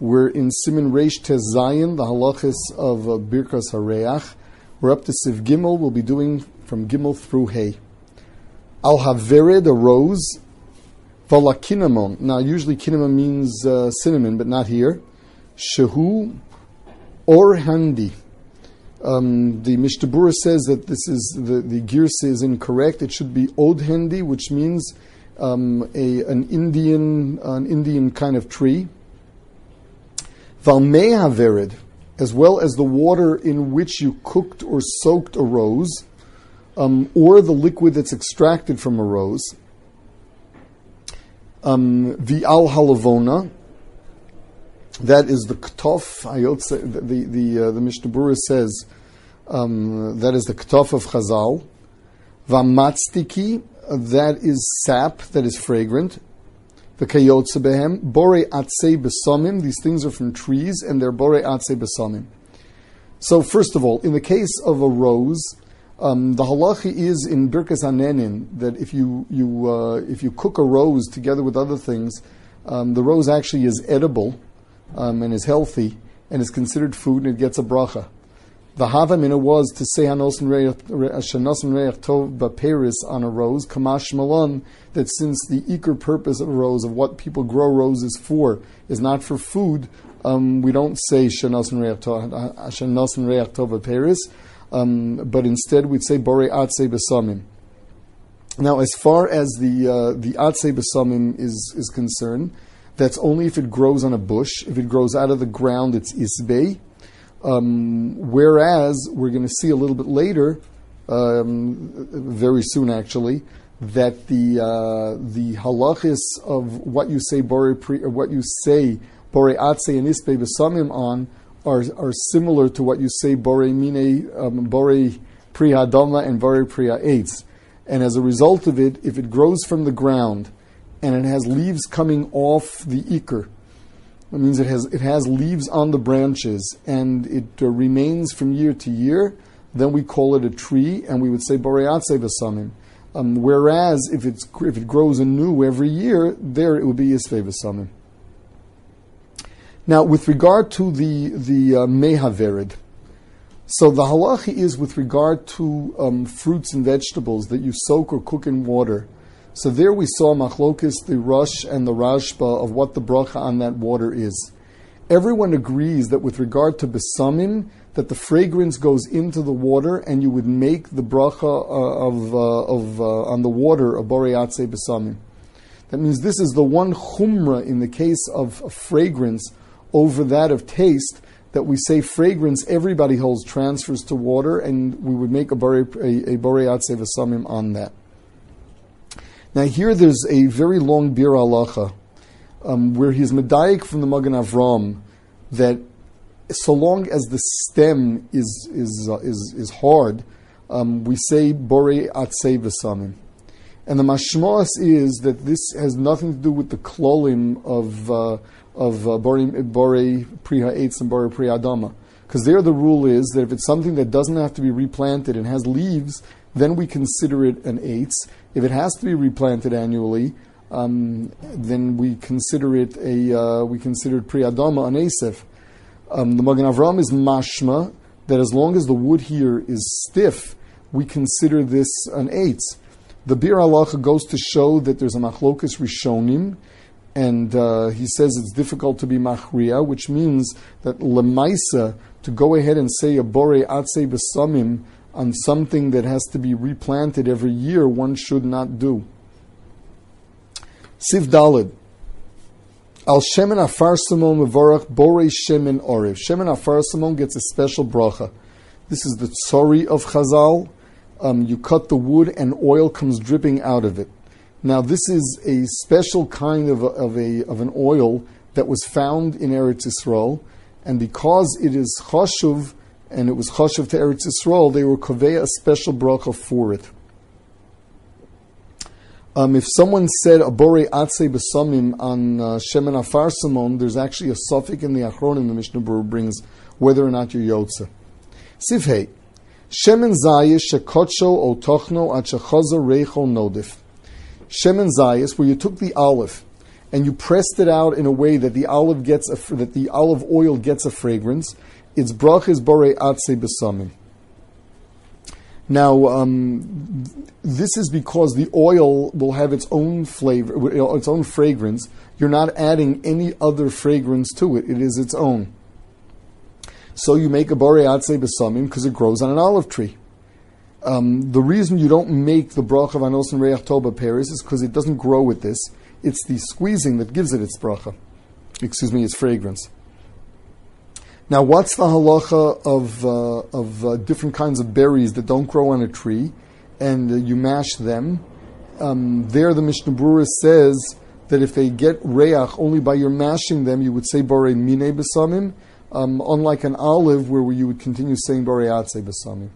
We're in Siman Reish Tez the halachis of uh, Birkas Hareach. We're up to Seif Gimel. We'll be doing from Gimel through Hay. Al Havered, a rose. Vala Kinamon. Now, usually kinamon means uh, cinnamon, but not here. Shehu or Handi. Um, the Mishnah Berurah says that this is the, the girsa is incorrect. It should be Od Hendi, which means um, a, an Indian an Indian kind of tree. Valmei as well as the water in which you cooked or soaked a rose, um, or the liquid that's extracted from a rose. Um, the al halavona, that is the ktof. The the the, uh, the Mishnah Berurah says um, that is the ktof of Chazal. Vamatstiki, that is sap that is fragrant. The behem bore atse besamim. These things are from trees, and they're bore atse besamim. So, first of all, in the case of a rose, um, the halachi is in Birkas Hanenin that if you you uh, if you cook a rose together with other things, um, the rose actually is edible um, and is healthy and is considered food and it gets a bracha. The Havamina was to say Hanosin Reach Tov Baperis on a rose, Kamash Malon, that since the eager purpose of a rose, of what people grow roses for, is not for food, um, we don't say Shanosin Reach Tov Baperis, um, but instead we'd say Bore Atse Besamim. Now, as far as the uh, the Atse Besamim is, is concerned, that's only if it grows on a bush. If it grows out of the ground, it's Isbei. Um, whereas we're going to see a little bit later, um, very soon actually, that the uh, the halachis of what you say bore pri, what you say bore atse and ispe besamim on are are similar to what you say bore mine um, bore priya dama and bore priya eitz, and as a result of it, if it grows from the ground and it has leaves coming off the ikr, it means it has, it has leaves on the branches and it uh, remains from year to year. Then we call it a tree and we would say Boreatse Vasamim. Um, whereas if, it's, if it grows anew every year, there it would be Yisve Vasamim. Now, with regard to the, the uh, Mehaverid, so the halachi is with regard to um, fruits and vegetables that you soak or cook in water so there we saw Machlokis, the Rosh, and the Rashba of what the bracha on that water is. Everyone agrees that with regard to besamim, that the fragrance goes into the water, and you would make the bracha uh, of, uh, of uh, on the water of boreatze besamim. That means this is the one chumra in the case of fragrance over that of taste that we say fragrance everybody holds transfers to water, and we would make a, bore, a, a boreatze besamim on that. Now here there's a very long bir alacha um, where he's medayik from the Magen Avram that so long as the stem is is uh, is, is hard, um, we say bore atzei v'samim. And the mashmas is that this has nothing to do with the klolim of uh, of uh, bore, bore priha eitz and bore priha adama. Because there the rule is that if it's something that doesn't have to be replanted and has leaves, then we consider it an eitz. If it has to be replanted annually, um, then we consider it a uh, we consider it priyadama an asif. Um, the Magen Avram is mashma that as long as the wood here is stiff, we consider this an eitz. The Bir Halacha goes to show that there's a machlokas rishonim, and uh, he says it's difficult to be machria, which means that lemaisa to go ahead and say a bore atse besamim on something that has to be replanted every year, one should not do. Seif Dalid. Al Shemen Afar Simon Mevorach Borei Shemen Oriv. Shemen Afar Simon gets a special bracha. This is the tsori of Chazal. Um, you cut the wood and oil comes dripping out of it. Now, this is a special kind of a, of, a, of an oil that was found in Eretz Yisrael, and because it is chashuv, and it was chashav to Eretz Yisrael, they were kovei a special bracha for it. Um, if someone said abore atse besamim on uh, shemen afar simon, there's actually a suffix in the Achronim the Mishnah Berurah brings whether or not you're yotze. Sivhei shemen zayis shekotsho o tochno at shechaza reicho nodif. Shemen zayis, where you took the olive and you pressed it out in a way that the olive gets a, that the olive oil gets a fragrance, its brachas bore atse besamim. Now, um, this is because the oil will have its own flavor, its own fragrance. You're not adding any other fragrance to it; it is its own. So you make a bore atse besamim because it grows on an olive tree. Um, the reason you don't make the bracha of anos and reach is because it doesn't grow with this. It's the squeezing that gives it its bracha. Excuse me, its fragrance. Now, what's the halacha of, uh, of uh, different kinds of berries that don't grow on a tree and uh, you mash them? Um, there, the Mishnah Berurah says that if they get reach only by your mashing them, you would say borei mine besamim, um, unlike an olive where you would continue saying borei atze besamim.